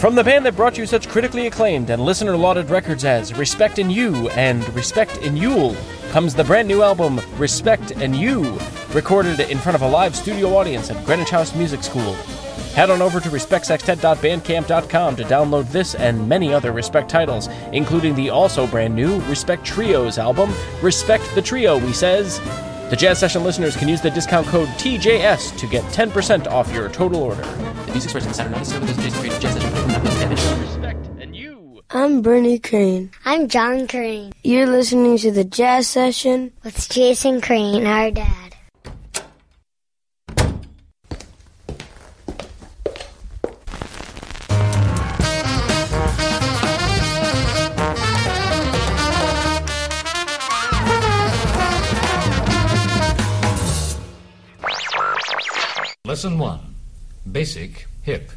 From the band that brought you such critically acclaimed and listener lauded records as Respect in You and Respect in Yule comes the brand new album Respect and You, recorded in front of a live studio audience at Greenwich House Music School. Head on over to respectsextet.bandcamp.com to download this and many other Respect titles, including the also brand new Respect Trios album, Respect the Trio, we says. The Jazz Session listeners can use the discount code TJS to get 10% off your total order. The views expressed in the Saturday Night Disco with those Jason Creative Jazz Session not those image. Respect and you. I'm Bernie Crane. I'm John Crane You're listening to the Jazz Session. with Jason Crane, our dad. Lesson 1 Basic Hip.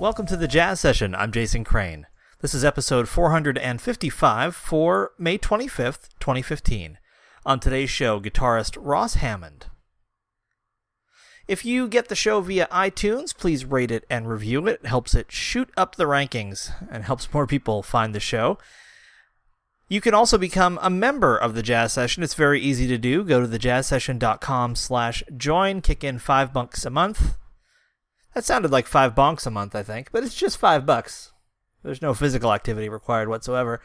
Welcome to the Jazz Session. I'm Jason Crane. This is episode 455 for May 25th, 2015. On today's show, guitarist Ross Hammond. If you get the show via iTunes, please rate it and review it. It helps it shoot up the rankings and helps more people find the show. You can also become a member of the Jazz Session. It's very easy to do. Go to thejazzsession.com slash join, kick in five bucks a month. That sounded like five bonks a month, I think, but it's just five bucks. There's no physical activity required whatsoever.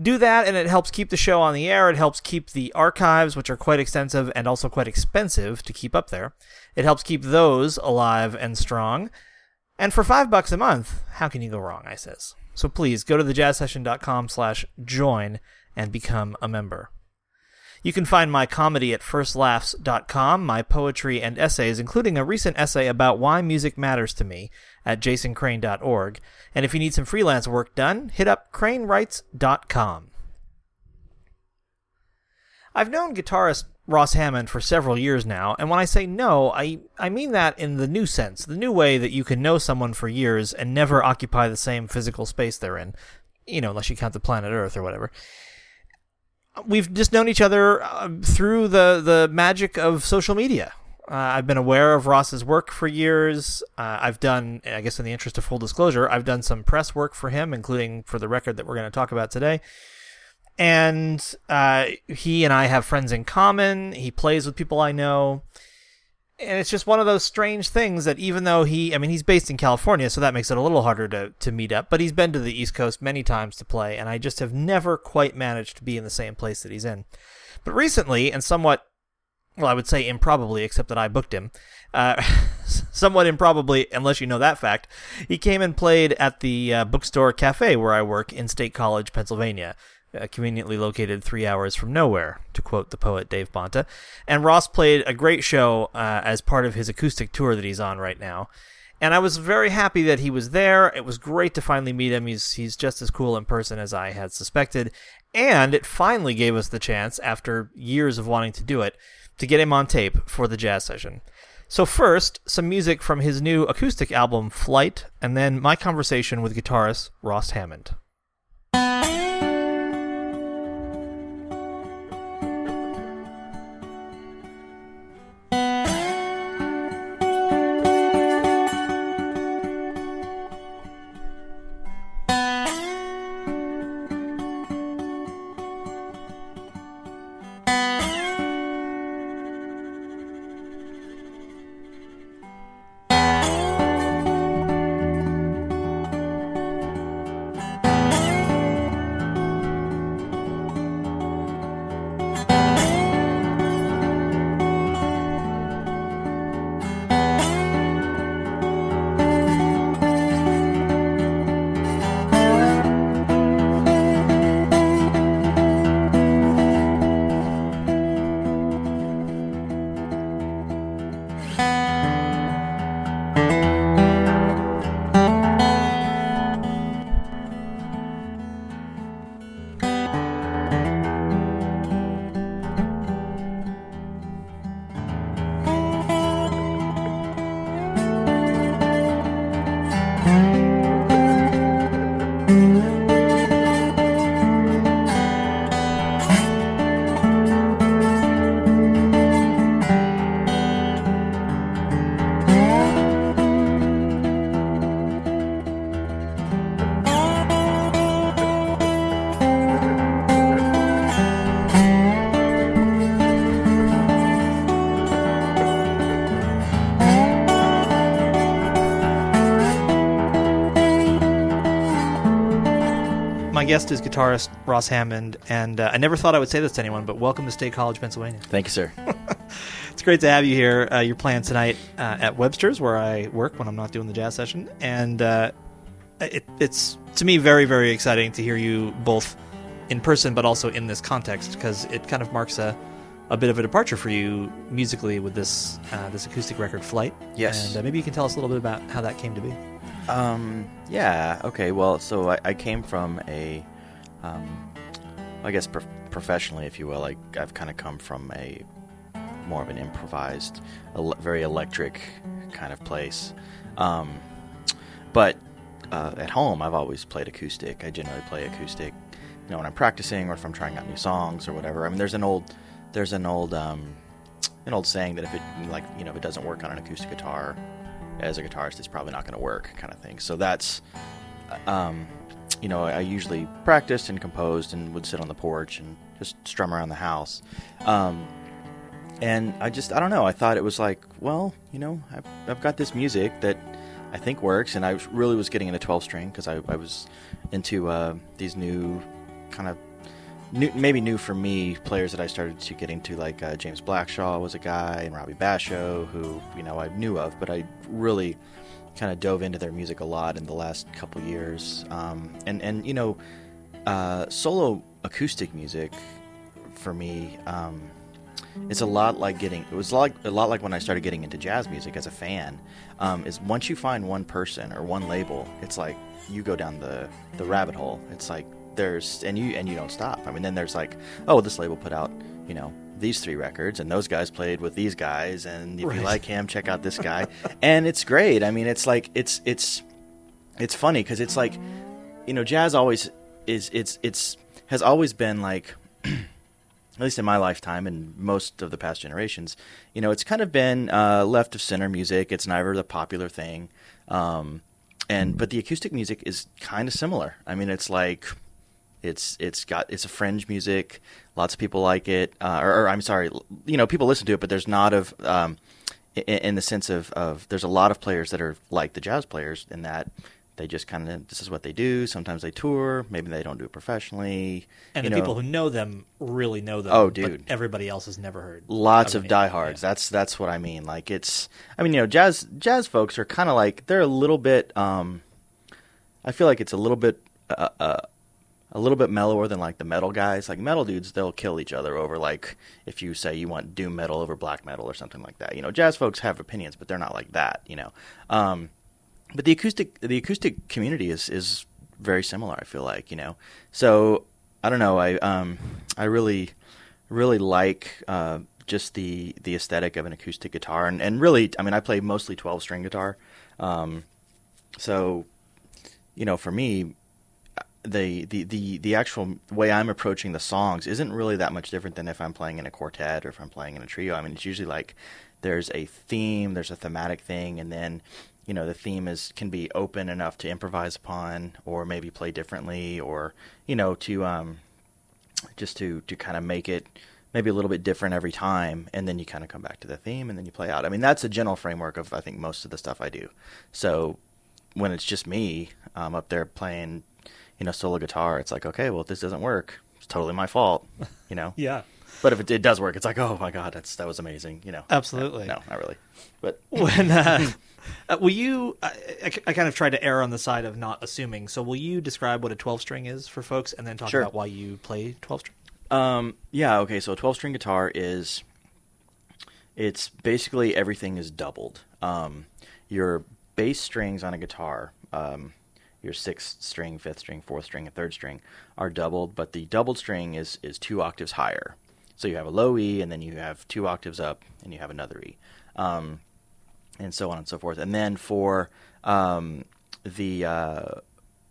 Do that, and it helps keep the show on the air. It helps keep the archives, which are quite extensive and also quite expensive to keep up there. It helps keep those alive and strong. And for five bucks a month, how can you go wrong? I says. So please go to thejazzsession.com slash join and become a member. You can find my comedy at firstlaughs.com, my poetry and essays, including a recent essay about why music matters to me at jasoncrane.org. And if you need some freelance work done, hit up cranewrites.com. I've known guitarist Ross Hammond for several years now, and when I say no, I, I mean that in the new sense, the new way that you can know someone for years and never occupy the same physical space they're in. You know, unless you count the planet Earth or whatever we've just known each other uh, through the the magic of social media. Uh, I've been aware of Ross's work for years. Uh, I've done, I guess, in the interest of full disclosure, I've done some press work for him, including for the record that we're going to talk about today. And uh, he and I have friends in common. He plays with people I know. And it's just one of those strange things that even though he, I mean, he's based in California, so that makes it a little harder to, to meet up, but he's been to the East Coast many times to play, and I just have never quite managed to be in the same place that he's in. But recently, and somewhat, well, I would say improbably, except that I booked him, uh, somewhat improbably, unless you know that fact, he came and played at the uh, bookstore cafe where I work in State College, Pennsylvania uh, conveniently located three hours from nowhere, to quote the poet Dave Bonta. And Ross played a great show uh, as part of his acoustic tour that he's on right now. And I was very happy that he was there. It was great to finally meet him. He's he's just as cool in person as I had suspected. And it finally gave us the chance, after years of wanting to do it, to get him on tape for the jazz session. So first, some music from his new acoustic album Flight, and then my conversation with guitarist Ross Hammond. Guest is guitarist Ross Hammond, and uh, I never thought I would say this to anyone, but welcome to State College, Pennsylvania. Thank you, sir. It's great to have you here. Uh, you're playing tonight uh, at Webster's, where I work when I'm not doing the jazz session, and uh, it, it's to me very, very exciting to hear you both in person, but also in this context, because it kind of marks a, a bit of a departure for you musically with this uh, this acoustic record, Flight. Yes. and uh, maybe you can tell us a little bit about how that came to be. Um, yeah. Okay. Well, so I, I came from a, um, I guess prof- professionally, if you will. Like I've kind of come from a more of an improvised, ele- very electric kind of place. Um, but uh, at home, I've always played acoustic. I generally play acoustic, you know, when I'm practicing or if I'm trying out new songs or whatever. I mean, there's an old, there's an old, um, an old saying that if it like you know if it doesn't work on an acoustic guitar, as a guitarist, it's probably not going to work, kind of thing. So that's, um, you know, I usually practiced and composed and would sit on the porch and just strum around the house. Um, and I just, I don't know, I thought it was like, well, you know, I've, I've got this music that I think works, and I really was getting into 12 string because I, I was into uh, these new kind of new, maybe new for me players that I started to get into, like uh, James Blackshaw was a guy, and Robbie Basho, who you know I knew of, but I really kind of dove into their music a lot in the last couple years. Um, and and you know, uh, solo acoustic music for me. Um, it's a lot like getting it was like a lot like when I started getting into jazz music as a fan. Um, is once you find one person or one label, it's like you go down the the rabbit hole. It's like there's and you and you don't stop. I mean, then there's like, oh, this label put out you know these three records, and those guys played with these guys, and if Right. you like him, check out this guy, and it's great. I mean, it's like it's it's it's funny because it's like you know jazz always is it's it's has always been like at least in my lifetime and most of the past generations, you know, it's kind of been uh, left of center music. It's never the popular thing, um, and but the acoustic music is kind of similar. I mean, it's like it's it's got it's a fringe music. Lots of people like it, uh, or, or I'm sorry, you know, people listen to it, but there's not of um, in, in the sense of of there's a lot of players that are like the jazz players in that. They just kind of this is what they do. Sometimes they tour. Maybe they don't do it professionally. And you the know. people who know them really know them. Oh, but dude. everybody else has never heard. lots of diehards. yeah. That's that's what I mean. Like it's, I mean, you know, jazz jazz folks are kind of like they're a little bit. um I feel like it's a little bit. Uh, uh, a little bit mellower than like the metal guys. Like metal dudes, they'll kill each other over like if you say you want doom metal over black metal or something like that. You know, jazz folks have opinions, but they're not like that. You know, um, but the acoustic the acoustic community is is very similar. I feel like you know. So I don't know. I um I really really like uh, just the the aesthetic of an acoustic guitar, and and really, I mean, I play mostly twelve string guitar. Um, so you know, for me, the, the the the actual way I'm approaching the songs isn't really that much different than if I'm playing in a quartet or if I'm playing in a trio. I mean, it's usually like there's a theme, there's a thematic thing, and then you know the theme is can be open enough to improvise upon, or maybe play differently, or you know to um just to to kind of make it maybe a little bit different every time, and then you kind of come back to the theme, and then you play out. I mean, that's a general framework of I think most of the stuff I do. So when it's just me um, up there playing, you know, solo guitar, it's like, okay, well, if this doesn't work, it's totally my fault, you know. Yeah. But if it, it does work, it's like, oh my god, that's that was amazing, you know. Absolutely. No, not really. But when uh, uh, will you I, I, I kind of try to err on the side of not assuming so will you describe what a 12 string is for folks and then talk Sure. about why you play 12 string Um, yeah, okay, so a 12 string guitar is it's basically everything is doubled. Um, your bass strings on a guitar, um, your sixth string, fifth string, fourth string, and third string are doubled, but the doubled string is is two octaves higher. So you have a low E, and then you have two octaves up, and you have another E, um, and so on and so forth. And then for um, the uh,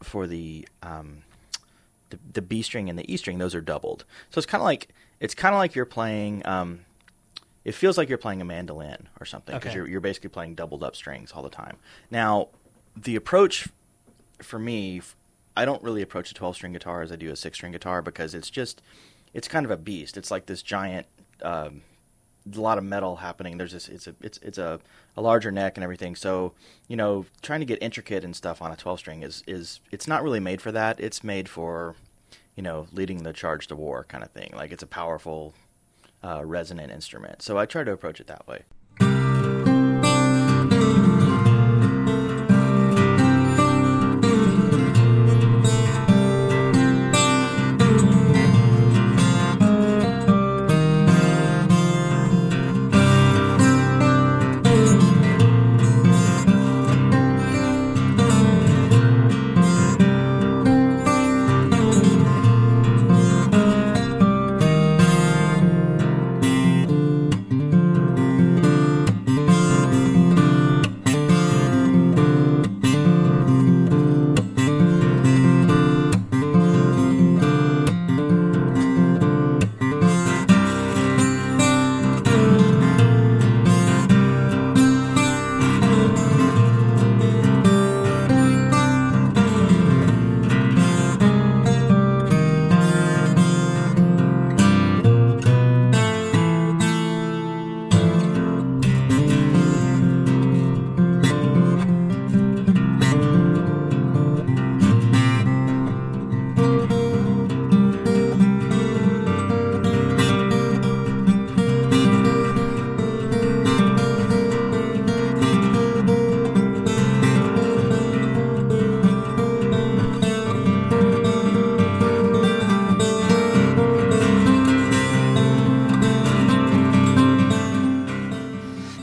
for the um, the, the B string and the E string, those are doubled. So it's kind of like it's kind of like you're playing. Um, it feels like you're playing a mandolin or something because Okay. you're you're basically playing doubled up strings all the time. Now, the approach for me, I don't really approach a 12 string guitar as I do a six string guitar because it's just it's kind of a beast. It's like this giant. Um, a lot of metal happening. There's this it's a it's it's a, a larger neck and everything. So you know, trying to get intricate and stuff on a 12 string is is it's not really made for that. It's made for you know leading the charge to war kind of thing. Like it's a powerful uh, resonant instrument. So I try to approach it that way.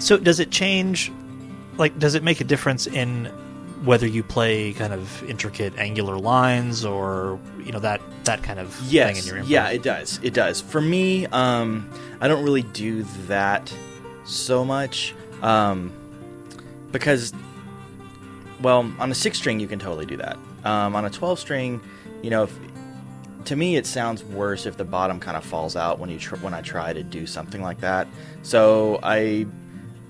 So does it change? Like, does it make a difference in whether you play kind of intricate angular lines or you know that that kind of yes, thing in your improv? yeah, it does. It does. For me, um, I don't really do that so much um, because, well, on a six string you can totally do that. Um, on a twelve string, you know, if, to me it sounds worse if the bottom kind of falls out when you tr- when I try to do something like that. So I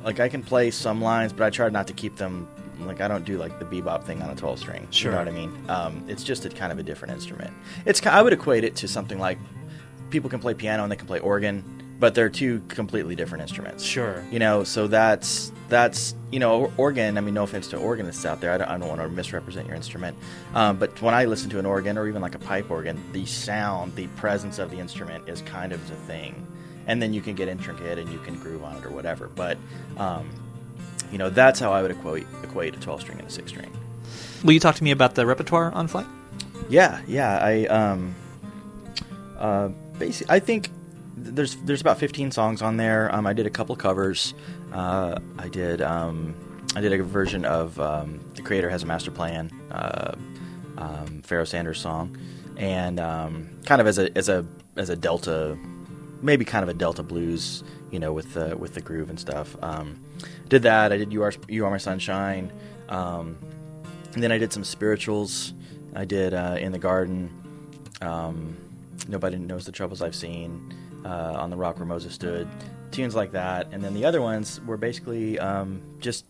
like I can play some lines, but I try not to keep them like I don't do like the bebop thing on a 12 string. Sure. You know what I mean? Um, it's just a kind of a different instrument. It's I would equate it to something like people can play piano and they can play organ, but they're two completely different instruments. Sure. You know, so that's that's you know organ. I mean, no offense to organists out there. I don't, I don't want to misrepresent your instrument, um, but when I listen to an organ or even like a pipe organ, the sound, the presence of the instrument is kind of the thing, and then you can get intricate and you can groove on it or whatever. But um, you know, that's how I would equate equate a 12 string and a six string. Will you talk to me about the repertoire on Flight? Yeah, yeah. I um, uh, basically, I think there's there's about 15 songs on there. Um, I did a couple covers. Uh, I did um, I did a version of um, "The Creator Has a Master Plan," uh, um, Pharoah Sanders song, and um, kind of as a as a as a delta, maybe kind of a delta blues, you know, with the with the groove and stuff. Um, did that. I did "You Are You Are My Sunshine." Um, and then I did some spirituals. I did uh, in the garden. Um, Nobody knows the troubles I've seen. Uh, on the rock where Moses stood. Tunes like that, and then the other ones were basically um, just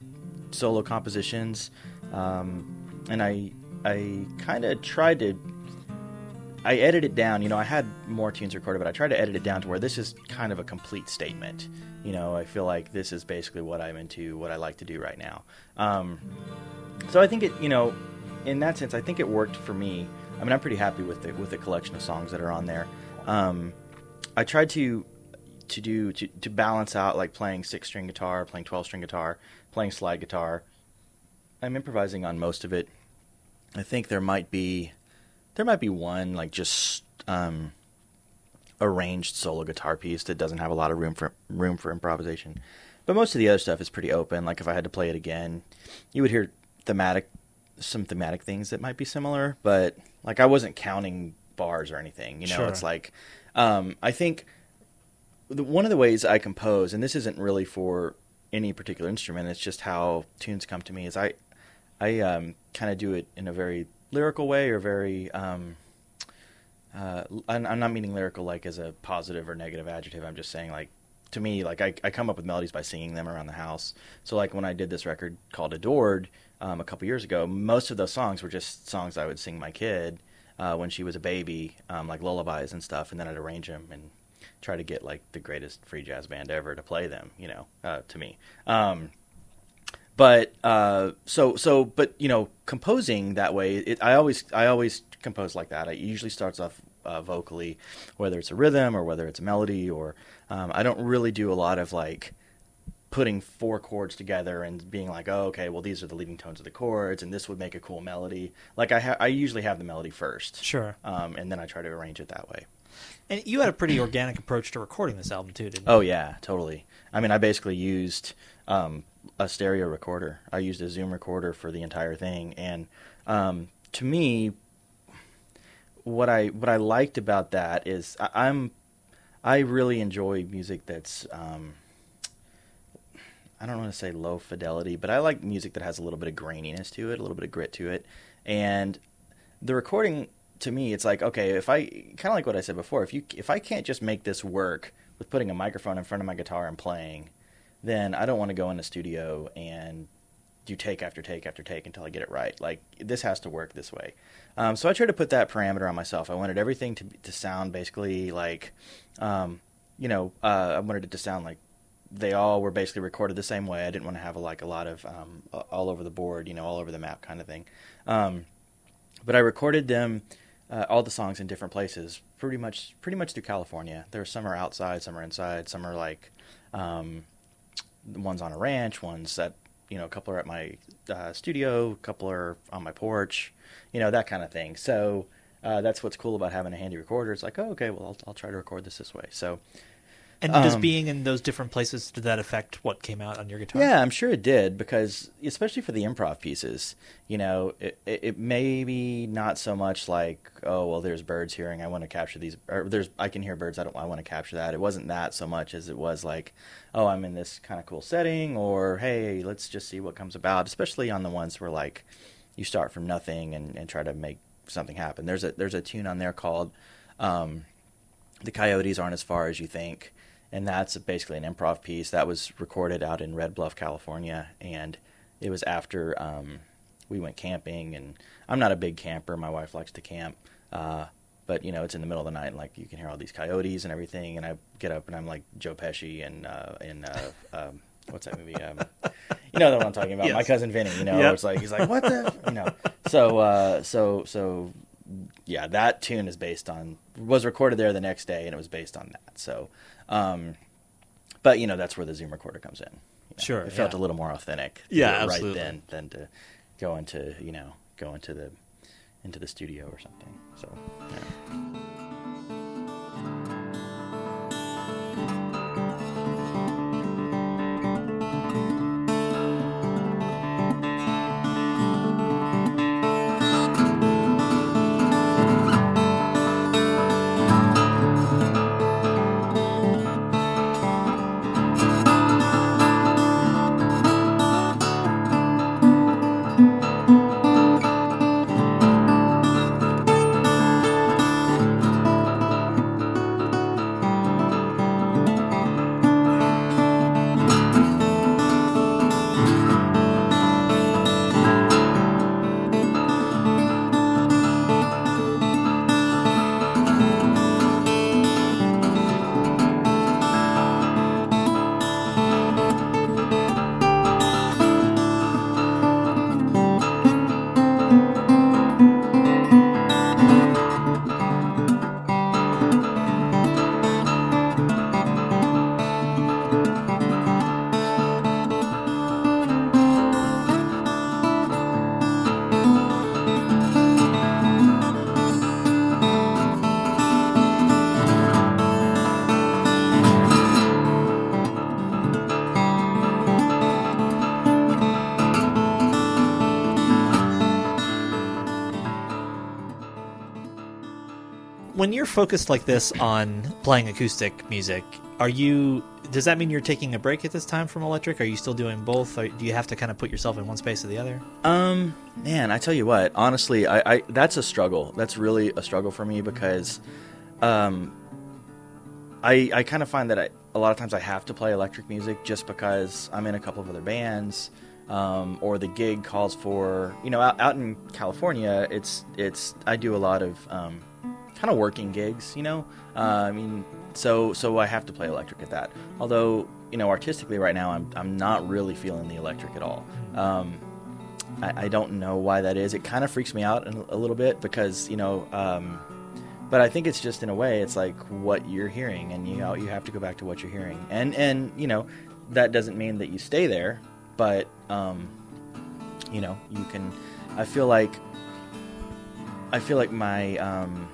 solo compositions. Um, and I I kind of tried to. I edited it down. You know, I had more tunes recorded, but I tried to edit it down to where this is kind of a complete statement. You know, I feel like this is basically what I'm into, what I like to do right now. Um, so I think it, you know, in that sense, I think it worked for me. I mean, I'm pretty happy with the with the collection of songs that are on there. Um, I tried to to do to, to balance out like playing six string guitar, playing twelve string guitar, playing slide guitar. I'm improvising on most of it. I think there might be there might be one like just um, arranged solo guitar piece that doesn't have a lot of room for room for improvisation. But most of the other stuff is pretty open. Like if I had to play it again, you would hear thematic some thematic things that might be similar, but like I wasn't counting bars or anything. You know, Sure. it's like um, I think the, one of the ways I compose, and this isn't really for any particular instrument, it's just how tunes come to me. Is I I um, kind of do it in a very lyrical way or very. Um, uh, I'm, not meaning lyrical like as a positive or negative adjective. I'm just saying like to me like I, I come up with melodies by singing them around the house. So like when I did this record called Adored um, a couple years ago, most of those songs were just songs I would sing my kid uh, when she was a baby, um, like lullabies and stuff, and then I'd arrange them and try to get like the greatest free jazz band ever to play them. You know, uh, to me. Um, but uh, so so but you know composing that way it, i always i always compose like that it usually starts off uh, vocally whether it's a rhythm or whether it's a melody or um, i don't really do a lot of like putting four chords together and being like oh okay well these are the leading tones of the chords and this would make a cool melody like i ha- i usually have the melody first Sure. um, and then i try to arrange it that way And you had a pretty organic approach to recording this album too, didn't you? Oh yeah, totally. I mean, I basically used um, a stereo recorder. I used a Zoom recorder for the entire thing, and um, to me, what I what I liked about that is I, I'm I really enjoy music that's um, I don't want to say low fidelity, but I like music that has a little bit of graininess to it, a little bit of grit to it, and the recording to me it's like okay if i kind of like what i said before if you if i can't just make this work with putting a microphone in front of my guitar and playing then i don't want to go in the studio and do take after take after take until i get it right. Like this has to work this way. Um, so i tried to put that parameter on myself. I wanted everything to, to sound basically like um, you know uh, i wanted it to sound like they all were basically recorded the same way. I didn't want to have a, like a lot of um, all over the board you know all over the map kind of thing. Um, but I recorded them uh, all the songs in different places, pretty much pretty much through California. There's some are outside, some are inside, some are like um, one's on a ranch, one's at you know a couple are at my uh, studio, a couple are on my porch, you know that kind of thing. So uh, that's what's cool about having a handy recorder. It's like, oh, okay, well I'll, I'll try to record this this way. So And does Um, being in those different places did that affect what came out on your guitar? Yeah, I'm sure it did because especially for the improv pieces, you know, it, it, it may be not so much like, oh, well, there's birds hearing, I want to capture these, or there's I can hear birds, I don't, I want to capture that. It wasn't that so much as it was like, oh, I'm in this kind of cool setting, or hey, let's just see what comes about. Especially on the ones where like you start from nothing and, and try to make something happen. There's a there's a tune on there called. Um, the coyotes aren't as far as you think and that's basically an improv piece that was recorded out in red bluff california. And it was after um, we went camping. And i'm not a big camper. My wife likes to camp. Uh, but you know it's in the middle of the night. And like you can hear all these coyotes and everything. And i get up and i'm like joe pesci and uh, in uh, um, what's that movie? Um, you know the one i'm talking about. My cousin vinny you know Yep. it's like he's like what the you know. So uh, so so yeah, that tune is based on was recorded there the next day, and it was based on that. So, um, but you know that's where the Zoom recorder comes in. You know, Sure, it felt yeah. a little more authentic. Yeah, absolutely. Right then, than to go into you know go into the into the studio or something. So, yeah. When you're focused like this on playing acoustic music, are you? Does that mean you're taking a break at this time from electric? Are you still doing both? Or do you have to kind of put yourself in one space or the other? Um, man, I tell you what, honestly, I, I that's a struggle. That's really a struggle for me because, um, I I kind of find that I, a lot of times I have to play electric music just because I'm in a couple of other bands, um, or the gig calls for you know out, out in California. It's it's I do a lot of um, kind of working gigs, you know. Uh, I mean, so so I have to play electric at that. Although you know, artistically right now, I'm I'm not really feeling the electric at all. Um, I, I don't know why that is. It kind of freaks me out a, little bit because you know. Um, but I think it's just in a way, it's like what you're hearing, and you know, you have to go back to what you're hearing, and and you know, that doesn't mean that you stay there, but um, you know, you can. I feel like I feel like my um,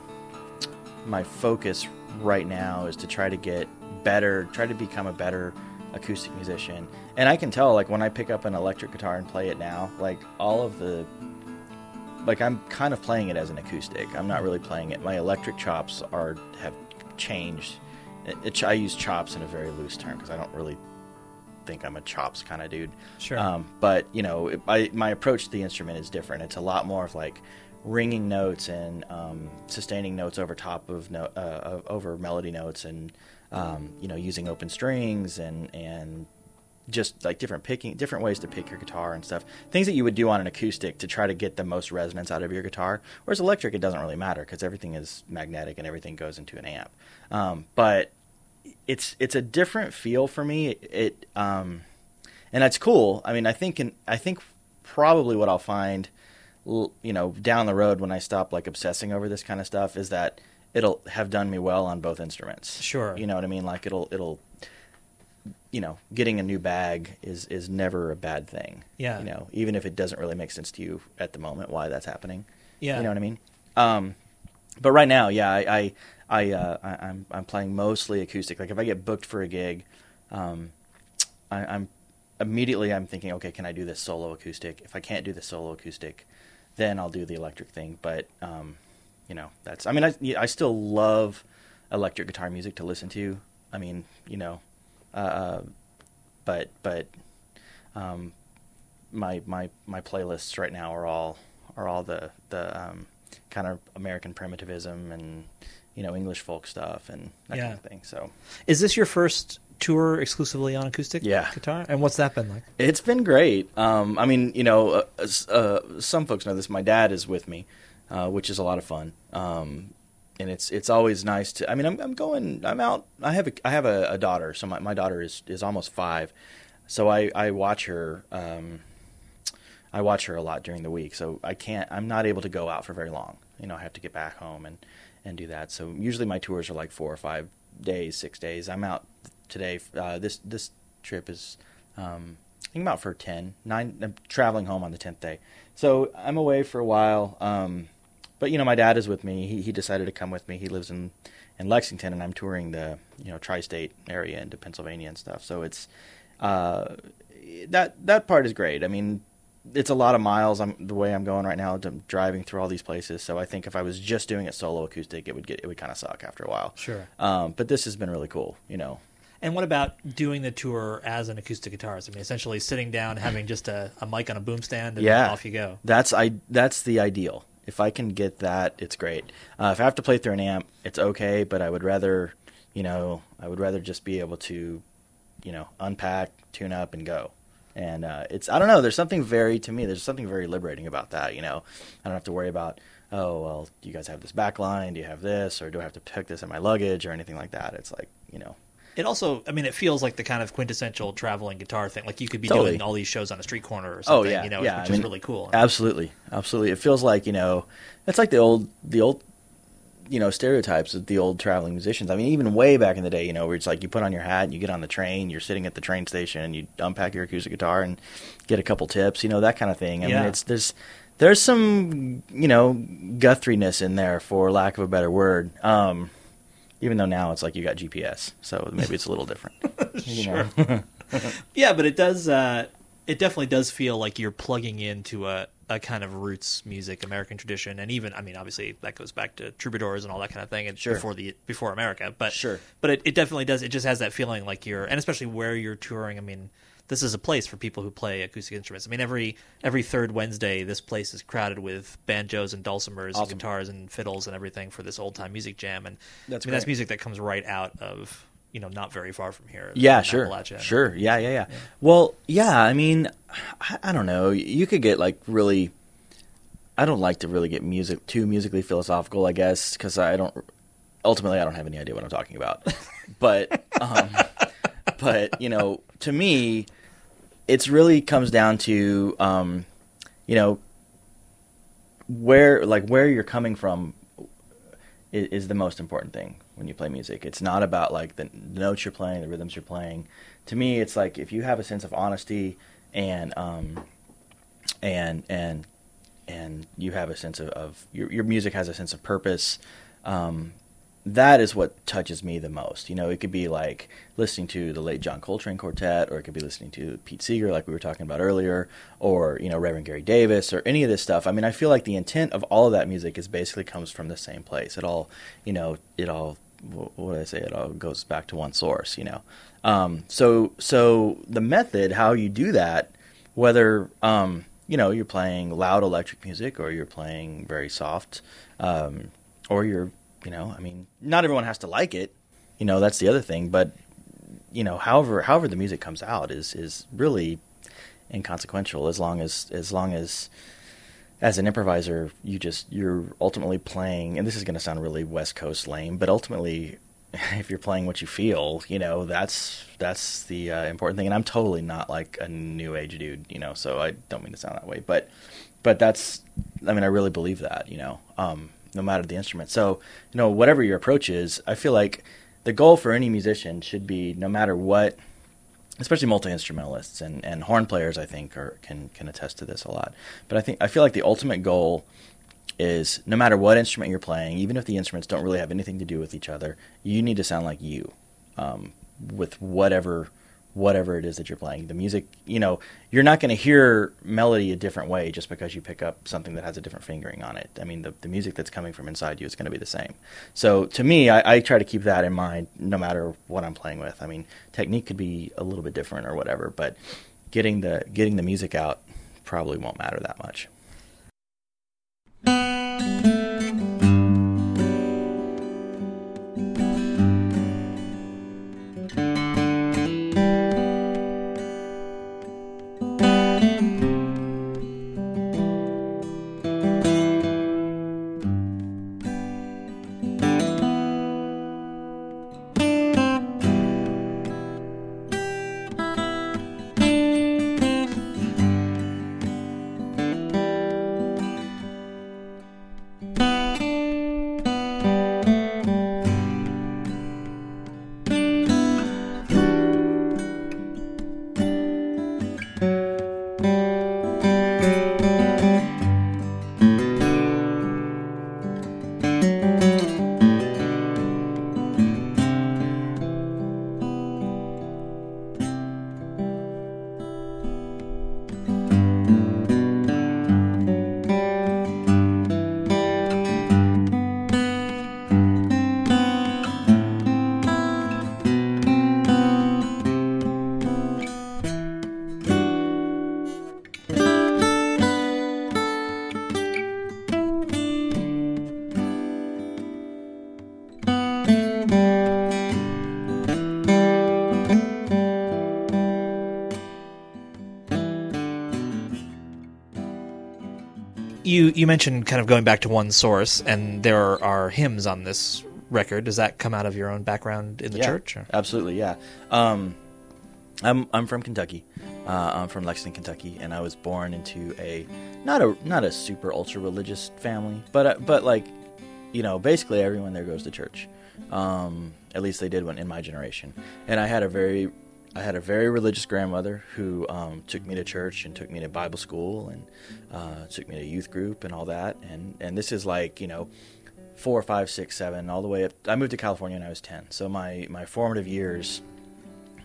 my focus right now is to try to get better, try to become a better acoustic musician. And I can tell, like when I pick up an electric guitar and play it now, like all of the like I'm kind of playing it as an acoustic. I'm not really playing it. My electric chops are have changed. It, it, I use chops in a very loose term because I don't really think I'm a chops kind of dude. Sure. Um, but you know, it, I, my approach to the instrument is different. It's a lot more of like ringing notes and um, sustaining notes over top of no, uh, over melody notes, and um, you know, using open strings and and just like different picking different ways to pick your guitar and stuff. Things that you would do on an acoustic to try to get the most resonance out of your guitar. Whereas electric it doesn't really matter because everything is magnetic and everything goes into an amp. Um, but it's it's a different feel for me. It, it um, and that's cool. I mean i think in, i think probably what i'll find you know down the road when i stop like obsessing over this kind of stuff is that it'll have done me well on both instruments Sure. you know what i mean like it'll it'll you know, getting a new bag is is never a bad thing. Yeah. You know, even if it doesn't really make sense to you at the moment why that's happening. Yeah. You know what I mean? Um, but right now, yeah, I, I, I, uh, I I'm I'm playing mostly acoustic. Like if I get booked for a gig, um, I, I'm immediately I'm thinking, okay, can I do this solo acoustic? If I can't do the solo acoustic, then I'll do the electric thing. But um, you know, that's I mean, I I still love electric guitar music to listen to. I mean, you know, uh, but but um, my my my playlists right now are all are all the the um, kind of American primitivism and you know English folk stuff and that Yeah. kind of thing. So Is this your first tour exclusively on acoustic Yeah. guitar? And what's that been like? It's been great. Um, I mean, you know, uh, uh, some folks know this. My dad is with me, uh, which is a lot of fun. Um, and it's it's always nice to. I mean, I'm I'm going. I'm out. I have a I have a, a daughter. So my, my daughter is is almost five. So I I watch her. Um, I watch her a lot during the week. So I can't. I'm not able to go out for very long. You know, I have to get back home and and do that. So usually my tours are like four or five days, six days. I'm out today. Uh, this this trip is. Um, I think I'm out for 10, 9, I'm traveling home on the 10th day. So I'm away for a while. Um, but, you know, my dad is with me. He, he decided to come with me. He lives in, in Lexington, and I'm touring the, you know, tri-state area into Pennsylvania and stuff. So it's, uh, that, that part is great. I mean, it's a lot of miles. I'm the way I'm going right now. I'm driving through all these places. So I think if I was just doing it solo acoustic, it would get, it would kind of suck after a while. Sure. Um, but this has been really cool, you know. And what about doing the tour as an acoustic guitarist? I mean, essentially sitting down, having just a, a mic on a boom stand, and yeah, off you go. That's I. That's the ideal. If I can get that, it's great. Uh, if I have to play through an amp, it's okay. But I would rather, you know, I would rather just be able to, you know, unpack, tune up, and go. And uh, it's I don't know. There's something very to me. There's something very liberating about that. You know, I don't have to worry about. Oh well, do you guys have this back line? Do you have this, or do I have to pick this in my luggage or anything like that? It's like you know, It also, I mean, it feels like the kind of quintessential traveling guitar thing. Like you could be Totally. doing all these shows on a street corner or something. Oh something. yeah, you know, yeah. which I mean, is really cool. Absolutely, absolutely. It feels like you know, it's like the old, the old, you know, stereotypes of the old traveling musicians. I mean, even way back in the day, you know, where it's like you put on your hat and you get on the train, you're sitting at the train station, and you unpack your acoustic guitar and get a couple tips, you know, that kind of thing. I Yeah. mean, it's there's there's some you know Guthriness in there, for lack of a better word. Um, even though now it's like you got GPS, so maybe it's a little different. know? Yeah, but it does. Uh, it definitely does feel like you're plugging into a, a kind of roots music, American tradition, and even I mean, obviously that goes back to troubadours and all that kind of thing, and Sure. before the before America. But Sure. but it, it definitely does. It just has that feeling like you're, and especially where you're touring. I mean, this is a place for people who play acoustic instruments. I mean, every every third Wednesday, this place is crowded with banjos and dulcimers, and guitars and fiddles and everything for this old time music jam. And That's I mean, that's music that comes right out of you know not very far from here. Yeah, sure, Appalachia. sure, yeah, yeah, yeah, Well, yeah, I mean, I, I don't know. You could get like really I don't like to really get music too musically philosophical, I guess, because I don't ultimately I don't have any idea what I'm talking about. but um, but you know, to me, it's really comes down to um, you know where like where you're coming from is, is the most important thing when you play music. It's not about like the notes you're playing, the rhythms you're playing. To me, it's like if you have a sense of honesty and um, and and and you have a sense of, of your your music has a sense of purpose. Um, that is what touches me the most. You know, it could be like listening to the late John Coltrane Quartet, or it could be listening to Pete Seeger, like we were talking about earlier, or you know Reverend Gary Davis, or any of this stuff. I mean, I feel like the intent of all of that music is basically comes from the same place. It all, you know, it all. What do I say? It all goes back to one source. You know, um, so so the method, how you do that, whether um, you know you're playing loud electric music or you're playing very soft, um, or you're you know, I mean, not everyone has to like it. You know, that's the other thing. But you know, however, however the music comes out is is really inconsequential as long as as long as as an improviser you just you're ultimately playing and this is going to sound really west coast lame but ultimately if you're playing what you feel you know that's that's the uh, important thing and i'm totally not like a new age dude you know so i don't mean to sound that way but but that's i mean i really believe that you know um no matter the instrument. So, you know, whatever your approach is, I feel like the goal for any musician should be no matter what, especially multi instrumentalists and, and horn players, I think, are, can can attest to this a lot. But I think I feel like the ultimate goal is no matter what instrument you're playing, even if the instruments don't really have anything to do with each other, you need to sound like you um, with whatever whatever it is that you're playing. The music, you know, you're not going to hear melody a different way just because you pick up something that has a different fingering on it. I mean, the, the music that's coming from inside you is going to be the same. So to me, I, I, try to keep that in mind no matter what I'm playing with. I mean, technique could be a little bit different or whatever, but getting the getting the music out probably won't matter that much. You you mentioned kind of going back to one source, and there are, are hymns on this record. Does that come out of your own background in the yeah, church? Or? Absolutely, yeah. Um, I'm I'm from Kentucky. Uh, I'm from Lexington, Kentucky, and I was born into a not a not a super ultra religious family, but uh, but like you know, basically everyone there goes to church. Um, at least they did when in my generation, and I had a very I had a very religious grandmother who um, took me to church and took me to Bible school and uh, took me to youth group and all that. And and this is like you know four, five, six, seven, all the way up. I moved to California when I was ten, so my my formative years,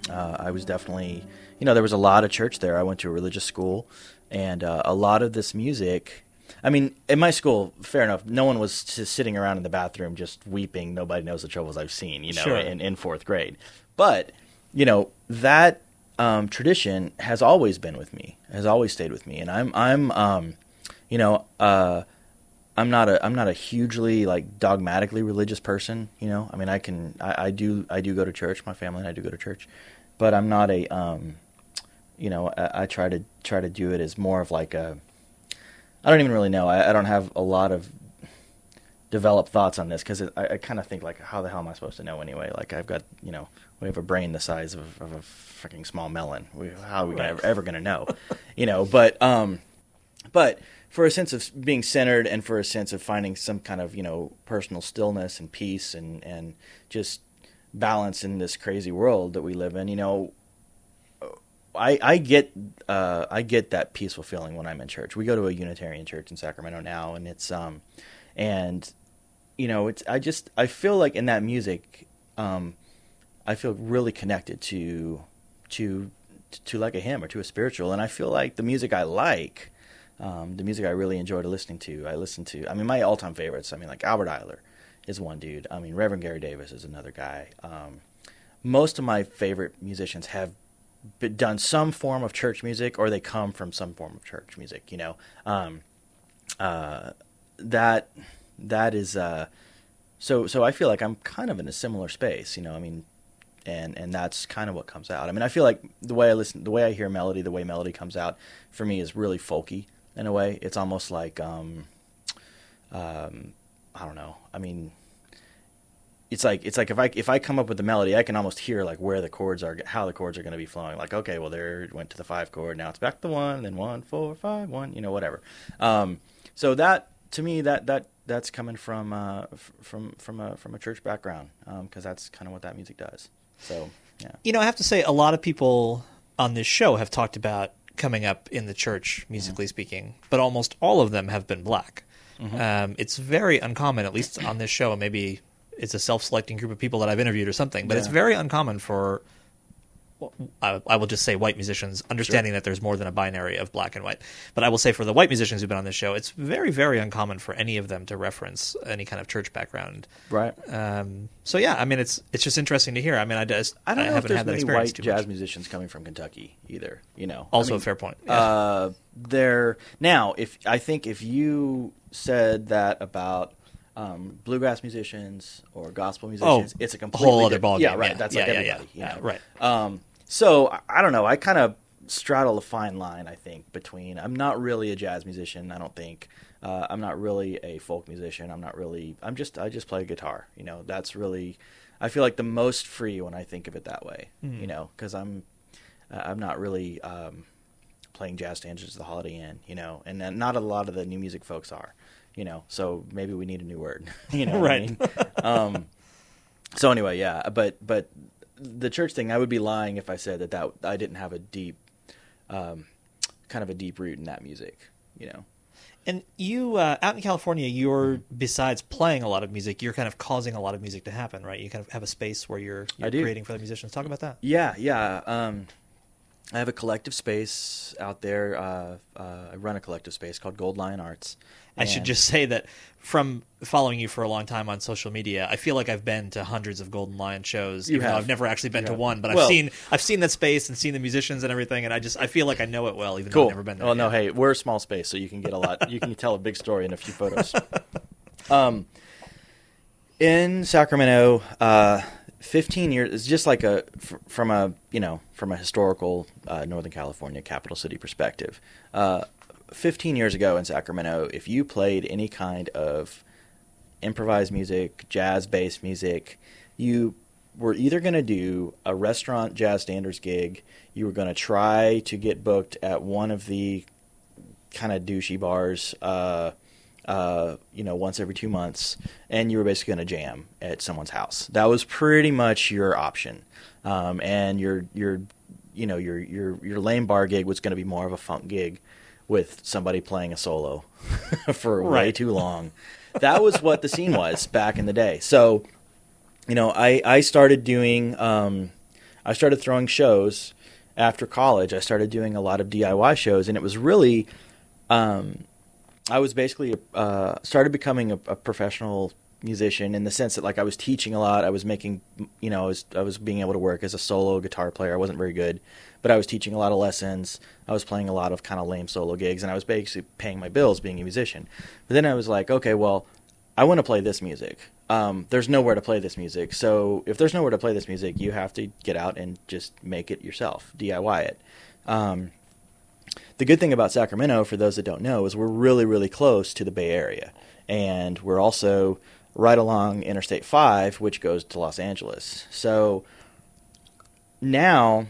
uh, I was definitely you know there was a lot of church there. I went to a religious school, and uh, a lot of this music. I mean, in my school, fair enough. No one was just sitting around in the bathroom just weeping. Nobody knows the troubles I've seen, you know, Sure. in, in fourth grade. But you know that um, tradition has always been with me, has always stayed with me, and I'm I'm um, you know uh, I'm not a I'm not a hugely like dogmatically religious person. You know, I mean I can I, I do I do go to church. My family and I do go to church, but I'm not a um, you know I, I try to try to do it as more of like a I don't even really know. I, I don't have a lot of developed thoughts on this because I, I kind of think like, how the hell am I supposed to know anyway? Like I've got you know we have a brain the size of, of a freaking small melon. We, how are we gonna, ever going to know? you know, but um, but for a sense of being centered and for a sense of finding some kind of you know personal stillness and peace and and just balance in this crazy world that we live in, you know, I, I get uh, I get that peaceful feeling when I'm in church. We go to a Unitarian church in Sacramento now, and it's um, and you know, it's I just I feel like in that music, um, I feel really connected to to to like a hymn or to a spiritual, and I feel like the music I like, um, the music I really enjoy listening to. I listen to. I mean, my all time favorites. I mean, like Albert Ayler is one dude. I mean, Reverend Gary Davis is another guy. Um, most of my favorite musicians have b- done some form of church music or they come from some form of church music you know um, uh, that that is uh, so so I feel like I'm kind of in a similar space you know I mean and and that's kind of what comes out I mean I feel like the way I listen the way I hear melody the way melody comes out for me is really folky in a way it's almost like um, um, I don't know I mean it's like it's like if I if I come up with the melody, I can almost hear like where the chords are, how the chords are going to be flowing. Like okay, well there it went to the five chord, now it's back to one, then one four five one, you know whatever. Um, so that to me that that that's coming from uh, from from a from a church background because that's kind of what that music does. So yeah, You know, I have to say, a lot of people on this show have talked about coming up in the church, musically speaking, but almost all of them have been black. Um, it's very uncommon, at least on this show, and maybe it's a self-selecting group of people that I've interviewed or something, but it's very uncommon for. I, I will just say white musicians, understanding that there's more than a binary of black and white. But I will say for the white musicians who've been on this show, it's very, very uncommon for any of them to reference any kind of church background. right. Um, so yeah, I mean, it's it's just interesting to hear. I mean, I just I don't know if haven't there's had that many experience white jazz much. musicians coming from Kentucky either. You know, Also a fair point. Yeah. Uh, they're now. If I think if you said that about um, bluegrass musicians or gospel musicians, it's a completely whole other ballgame. Yeah, right. Yeah, That's yeah, like everybody. yeah. you know? Yeah, right. Um, so I, don't know. I kind of straddle a fine line. I think between I'm not really a jazz musician. I don't think. Uh, I'm not really a folk musician. I'm not really. I'm just. I just play guitar. You know. That's really. I feel like the most free when I think of it that way. Hmm. You know, because I'm. uh, I'm not really um, playing jazz standards at the Holiday Inn. You know, and not a lot of the new music folks are. You know, so maybe we need a new word. you know, what I Right. mean? um, so anyway, yeah, but but the church thing, I would be lying if I said that that I didn't have a deep, um, kind of a deep root in that music. You know, And you uh, out in California, you're Mm-hmm. besides playing a lot of music, you're kind of causing a lot of music to happen, right? You kind of have a space where you're, you're creating for the musicians. Talk about that. yeah, yeah. Um, I have a collective space out there. Uh, uh, I run a collective space called Gold Lion Arts. I should just say that from following you for a long time on social media, I feel like I've been to hundreds of Golden Lion shows, You even though have. I've never actually been You to have. one. But Well- I've seen I've seen that space and seen the musicians and everything, and I just I feel like I know it well, even though. I've never been there. Well, no, yet. hey, we're a small space, so you can get a lot. you can tell a big story in a few photos. um, in Sacramento, uh, 15 years is just like a from a you know from a historical uh, Northern California capital city perspective. Uh, 15 years ago in Sacramento, if you played any kind of improvised music, jazz based music, you were either going to do a restaurant jazz standards gig, you were going to try to get booked at one of the kind of douchey bars, uh, uh, you know, once every two months, and you were basically going to jam at someone's house. That was pretty much your option, um, and your your you know your your your lame bar gig was going to be more of a funk gig with somebody playing a solo for way too long. That was what the scene was back in the day. So, you know, I I started doing um, I started throwing shows after college. I started doing a lot of DIY shows, and it was really um, I was basically uh, started becoming a, a professional musician in the sense that like I was teaching a lot. I was making you know I was I was being able to work as a solo guitar player. I wasn't very good, but I was teaching a lot of lessons. I was playing a lot of kind of lame solo gigs, and I was basically paying my bills being a musician. But then I was like, okay, well, I want to play this music. Um, there's nowhere to play this music. So if there's nowhere to play this music, you have to get out and just make it yourself, DIY it. Um, the good thing about Sacramento, for those that don't know, is we're really, really close to the Bay Area. And we're also right along Interstate 5, which goes to Los Angeles. So now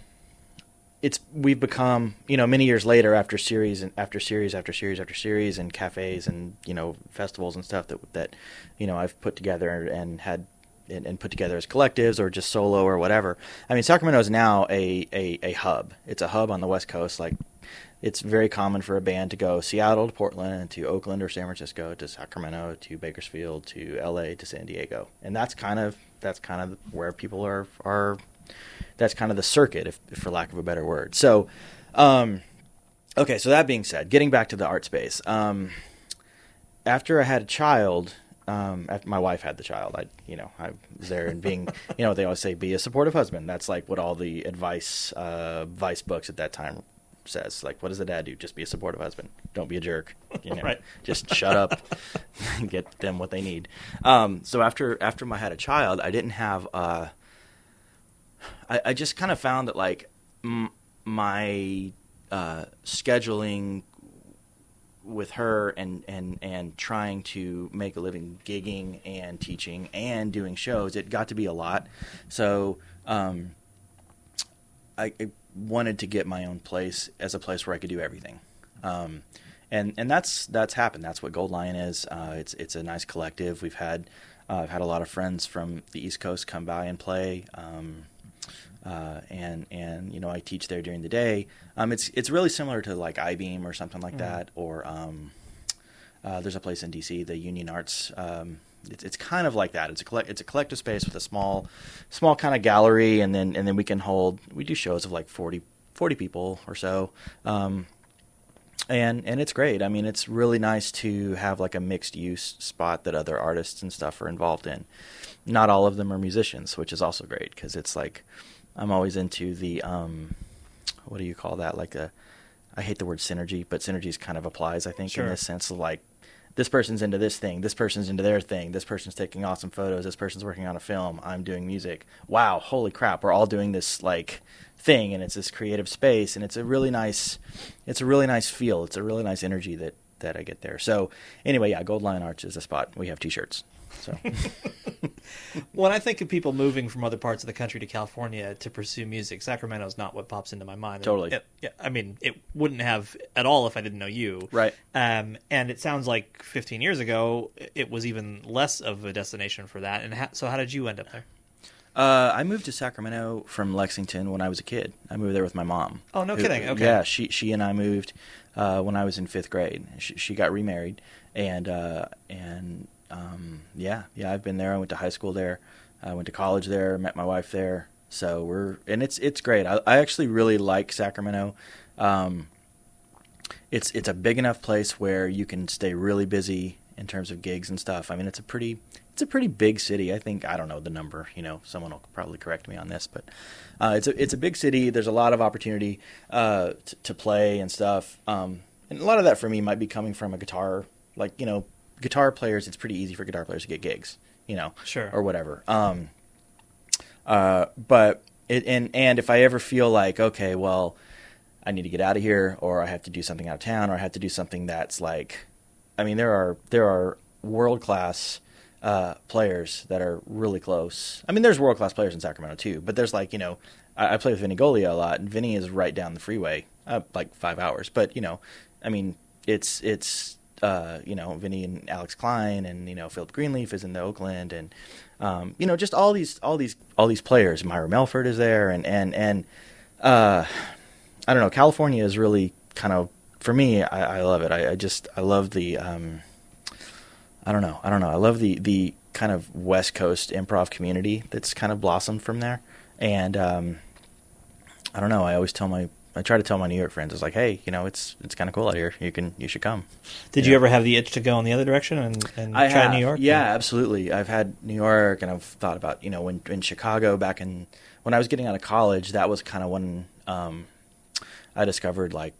it's we've become you know many years later after series and after series after series after series and cafes and you know festivals and stuff that that you know I've put together and had and, and put together as collectives or just solo or whatever. I mean Sacramento is now a, a a hub. It's a hub on the West Coast. Like it's very common for a band to go Seattle to Portland to Oakland or San Francisco to Sacramento to Bakersfield to L.A. to San Diego, and that's kind of that's kind of where people are are that's kind of the circuit, if, if for lack of a better word. So, um, okay. So that being said, getting back to the art space, um, after I had a child, um, after my wife had the child, I, you know, I was there and being, you know, they always say, be a supportive husband. That's like what all the advice, uh, books at that time says. Like, what does the dad do? Just be a supportive husband. Don't be a jerk. You know, Right. just shut up and get them what they need. Um, so after, after I had a child, I didn't have, uh, I, I just kind of found that like m- my uh, scheduling with her and, and and trying to make a living gigging and teaching and doing shows it got to be a lot so um, I, I wanted to get my own place as a place where I could do everything. Um, and and that's that's happened. That's what Gold Lion is. Uh, it's it's a nice collective. We've had uh, I've had a lot of friends from the East Coast come by and play. Um, uh, and and you know I teach there during the day. Um, it's it's really similar to like iBeam or something like that, or um, uh, there's a place in DC, the Union Arts. It's it's kind of like that. It's a collect, it's a collective space with a small small kind of gallery, and then and then we can hold we do shows of like 40, 40 people or so. Um, and and it's great. I mean, it's really nice to have like a mixed use spot that other artists and stuff are involved in. Not all of them are musicians, which is also great because it's like I'm always into the um, what do you call that? Like a I hate the word synergy, but synergies kind of applies, I think, Sure. in this sense of like this person's into this thing, this person's into their thing, this person's taking awesome photos, this person's working on a film, I'm doing music. Wow, holy crap, we're all doing this like thing and it's this creative space and it's a really nice it's a really nice feel. It's a really nice energy that that I get there. So anyway, yeah, Gold Lion Arts is a spot. We have t-shirts. So When I think of people moving from other parts of the country to California to pursue music, Sacramento is not what pops into my mind. Totally. It- yeah, I mean, it wouldn't have at all if I didn't know you. Right. Um, and it sounds like 15 years ago, it was even less of a destination for that. And ha- so, how did you end up there? Uh, I moved to Sacramento from Lexington when I was a kid. I moved there with my mom. Oh, no Who- kidding. Okay. Yeah, she she and I moved uh, when I was in fifth grade. She, she got remarried, and uh, and um, yeah, yeah, I've been there. I went to high school there. I went to college there. Met my wife there. So we're and it's it's great. I, I actually really like Sacramento. Um, it's it's a big enough place where you can stay really busy in terms of gigs and stuff. I mean, it's a pretty it's a pretty big city. I think I don't know the number. You know, someone will probably correct me on this, but uh, it's a it's a big city. There's a lot of opportunity uh, to, to play and stuff. Um, and a lot of that for me might be coming from a guitar, like you know, guitar players. It's pretty easy for guitar players to get gigs. You know, Sure. or whatever. Um, uh, but it, and and if I ever feel like okay, well, I need to get out of here, or I have to do something out of town, or I have to do something that's like, I mean, there are there are world class uh, players that are really close. I mean, there's world class players in Sacramento too, but there's like you know, I, I play with Vinny Golia a lot, and Vinny is right down the freeway, uh, like five hours. But you know, I mean, it's it's uh, you know Vinny and Alex Cline, and you know Philip Greenlief is in the Oakland, and um, you know just all these all these all these players. Myra Melford is there, and and and uh, I don't know. California is really kind of for me. I, I love it. I, I just I love the. Um, I don't know. I don't know. I love the the kind of West Coast improv community that's kind of blossomed from there, and um, I don't know. I always tell my I try to tell my New York friends, it's like, hey, you know, it's it's kind of cool out here. You can you should come. Did Yeah. you ever have the itch to go in the other direction and, and I try have, New York? Yeah, absolutely. I've had New York, and I've thought about you know when in Chicago back in when I was getting out of college. That was kind of when um, I discovered like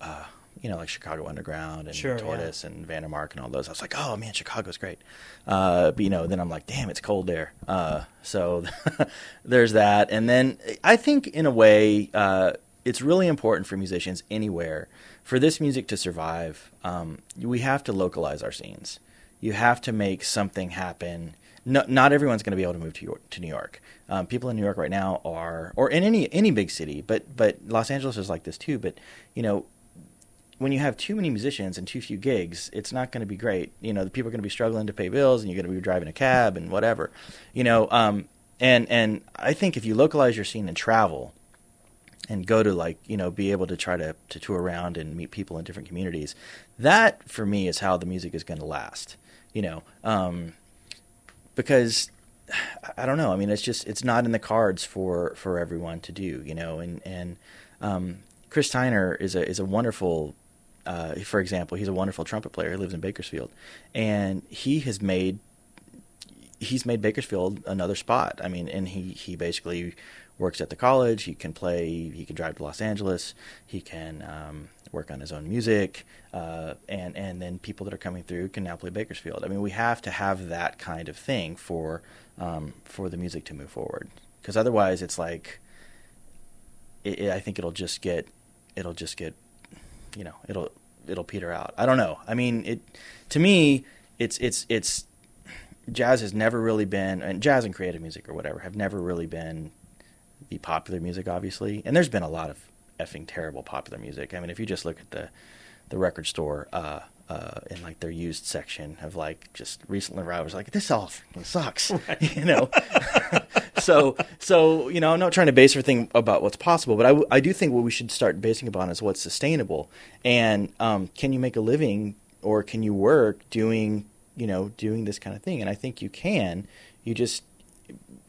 uh, you know like Chicago Underground and Sure, Tortoise and Vandermark and all those. I was like, oh man, Chicago's great. Uh, but you know, then I'm like, damn, it's cold there. Uh, so there's that, and then I think in a way. Uh, it's really important for musicians anywhere for this music to survive. Um, we have to localize our scenes. You have to make something happen. No, not everyone's going to be able to move to York, to New York. Um, people in New York right now are, or in any any big city, but but Los Angeles is like this too. But you know, when you have too many musicians and too few gigs, it's not going to be great. You know, the people are going to be struggling to pay bills, and you're going to be driving a cab and whatever. You know, um, and and I think if you localize your scene and travel, and go to like you know be able to try to to tour around and meet people in different communities, that for me is how the music is going to last. You know, um, because I don't know. I mean, it's just it's not in the cards for for everyone to do. You know, and and um, Kris Tiner is a is a wonderful. Uh, for example, he's a wonderful trumpet player. He lives in Bakersfield, and he has made he's made Bakersfield another spot. I mean, and he he basically works at the college. He can play. He can drive to Los Angeles. He can um, work on his own music, uh, and and then people that are coming through can now play Bakersfield. I mean, we have to have that kind of thing for um, for the music to move forward, because otherwise, it's like it, it, I think it'll just get it'll just get you know it'll it'll peter out. I don't know. I mean, it to me, it's it's it's jazz has never really been, and jazz and creative music or whatever have never really been the popular music, obviously. And there's been a lot of effing terrible popular music. I mean, if you just look at the the record store uh, uh, in like their used section of like just recently, I was like, this all fucking sucks, right. you know. so so you know, I'm not trying to base everything about what's possible, but I, I do think what we should start basing upon is what's sustainable, and um, can you make a living or can you work doing you know doing this kind of thing? And I think you can. You just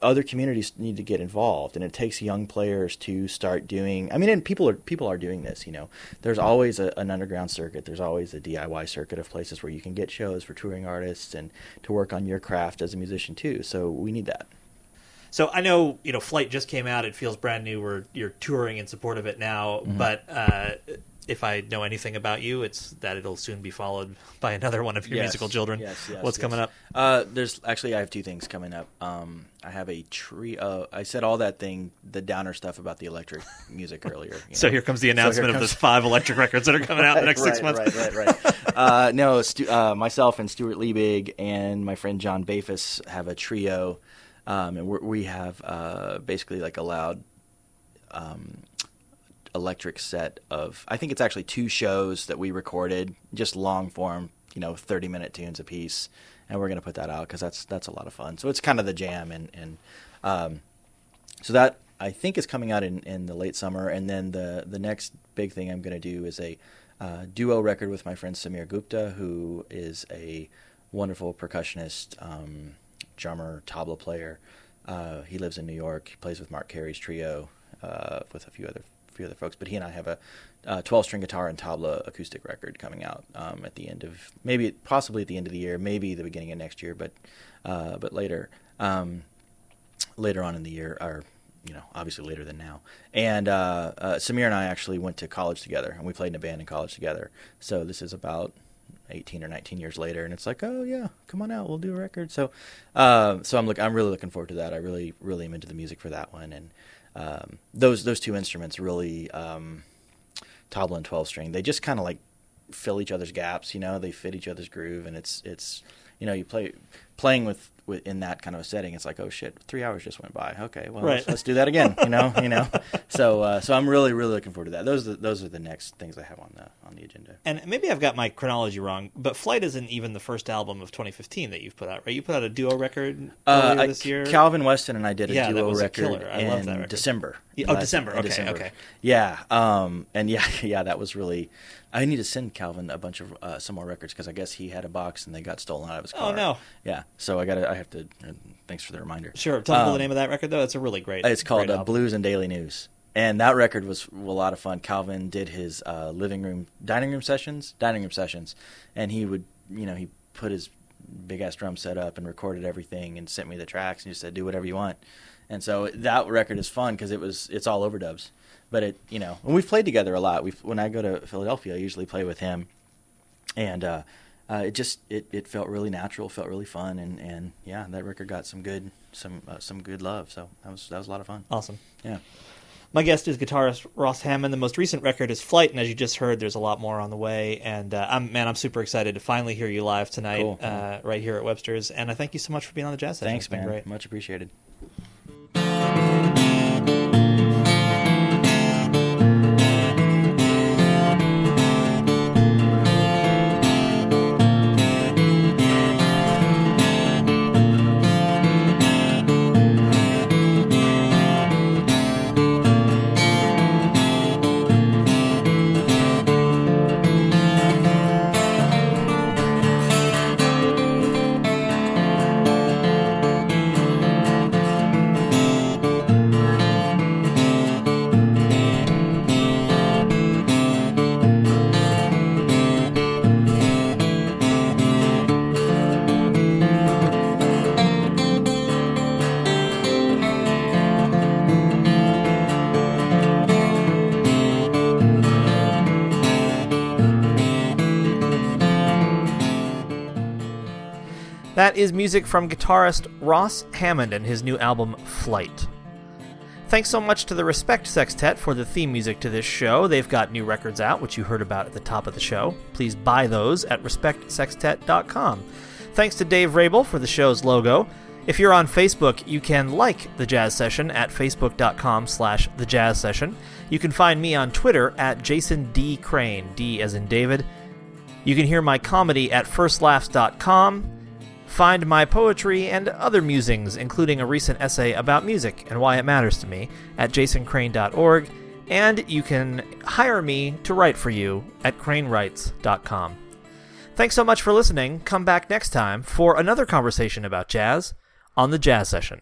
other communities need to get involved and it takes young players to start doing i mean and people are people are doing this you know there's always a, an underground circuit there's always a diy circuit of places where you can get shows for touring artists and to work on your craft as a musician too so we need that so I know you know Flight just came out. It feels brand new. We're you're touring in support of it now. Mm-hmm. But uh, if I know anything about you, it's that it'll soon be followed by another one of your yes, musical children. Yes, yes, What's coming up? Uh, there's actually I have two things coming up. Um, I have a tree. Uh, I said all that thing, the downer stuff about the electric music earlier. you So know. here comes the So here announcement of those five electric records that are coming out in the next right, six months. Right, right, right. uh, no, Stu, uh, myself and Stuart Liebig and my friend John Bafus have a trio, um, and we're, we have uh, basically like a loud um, electric set of. I think it's actually two shows that we recorded, just long form, you know, thirty minute tunes a piece, and we're gonna put that out because that's that's a lot of fun. So it's kind of the jam, and and um, so that I think is coming out in, in the late summer, and then the the next big thing I'm going to do is a uh, duo record with my friend Sameer Gupta, who is a wonderful percussionist, um, drummer, tabla player. Uh, he lives in New York. He plays with Marc Cary's trio uh, with a few other few other folks. But he and I have a uh, 12 string guitar and tabla acoustic record coming out um, at the end of maybe possibly at the end of the year, maybe the beginning of next year, but uh, but later. Um, later on in the year, or you know, obviously later than now. And uh, uh, Sameer and I actually went to college together, and we played in a band in college together. So this is about 18 or 19 years later, and it's like, oh yeah, come on out, we'll do a record. So, uh, so I'm look, I'm really looking forward to that. I really, really am into the music for that one, and um, those those two instruments really, um, tabla and 12 string, they just kind of like fill each other's gaps. You know, they fit each other's groove, and it's it's you know you play playing with in that kind of a setting. It's like oh shit, three hours just went by. Okay, well Right. let's, let's do that again. You know, you know. So uh, so I'm really really looking forward to that. Those are the, those are the next things I have on the on the agenda. And maybe I've got my chronology wrong, but Flight isn't even the first album of 2015 that you've put out, right? You put out a duo record Uh, I- this year. Calvin Weston and I did a Yeah, that duo was a record killer. I in love that record. December. Yeah, oh, Last- December. Okay, okay. Yeah, um, and yeah, yeah, that was really. I need to send Calvin a bunch of uh, some more records because I guess he had a box and they got stolen out of his car. Oh, no. Yeah, so I got to. I have to. Thanks for the reminder. Sure. Tell me Um, the name of that record, though. It's a really great. It's called great uh. Blues and Daily News, and that record was a lot of fun. Calvin did his uh, living room, dining room sessions, dining room sessions, and he would, you know, he put his big ass drum set up and recorded everything and sent me the tracks and just said, "Do whatever you want." And so that record is fun because it was it's all overdubs, but it you know, and we've played together a lot. We when I go to Philadelphia, I usually play with him, and uh, uh, it just it, it felt really natural, felt really fun, and, and yeah, that record got some good some uh, some good love. So that was that was a lot of fun. Awesome. Yeah. My guest is guitarist Ross Hammond. The most recent record is Flight, and as you just heard, there's a lot more on the way. And uh, I'm man, I'm super excited to finally hear you live tonight, Cool. uh, right here at Webster's. And I thank you so much for being on the jazz session. Thanks, man. Great. Much appreciated. That is music from guitarist Ross Hammond and his new album Flight. Thanks so much to the Respect Sextet for the theme music to this show. They've got new records out, which you heard about at the top of the show. Please buy those at respectsextet.com. Thanks to Dave Rabel for the show's logo. If you're on Facebook, you can like the Jazz Session at facebook.com slash the Jazz Session. You can find me on Twitter at Jason D. Crane, D as in David. You can hear my comedy at firstlaughs.com. Find my poetry and other musings, including a recent essay about music and why it matters to me, at jasoncrane.org. And you can hire me to write for you at cranewrites.com. Thanks so much for listening. Come back next time for another conversation about jazz on the Jazz Session.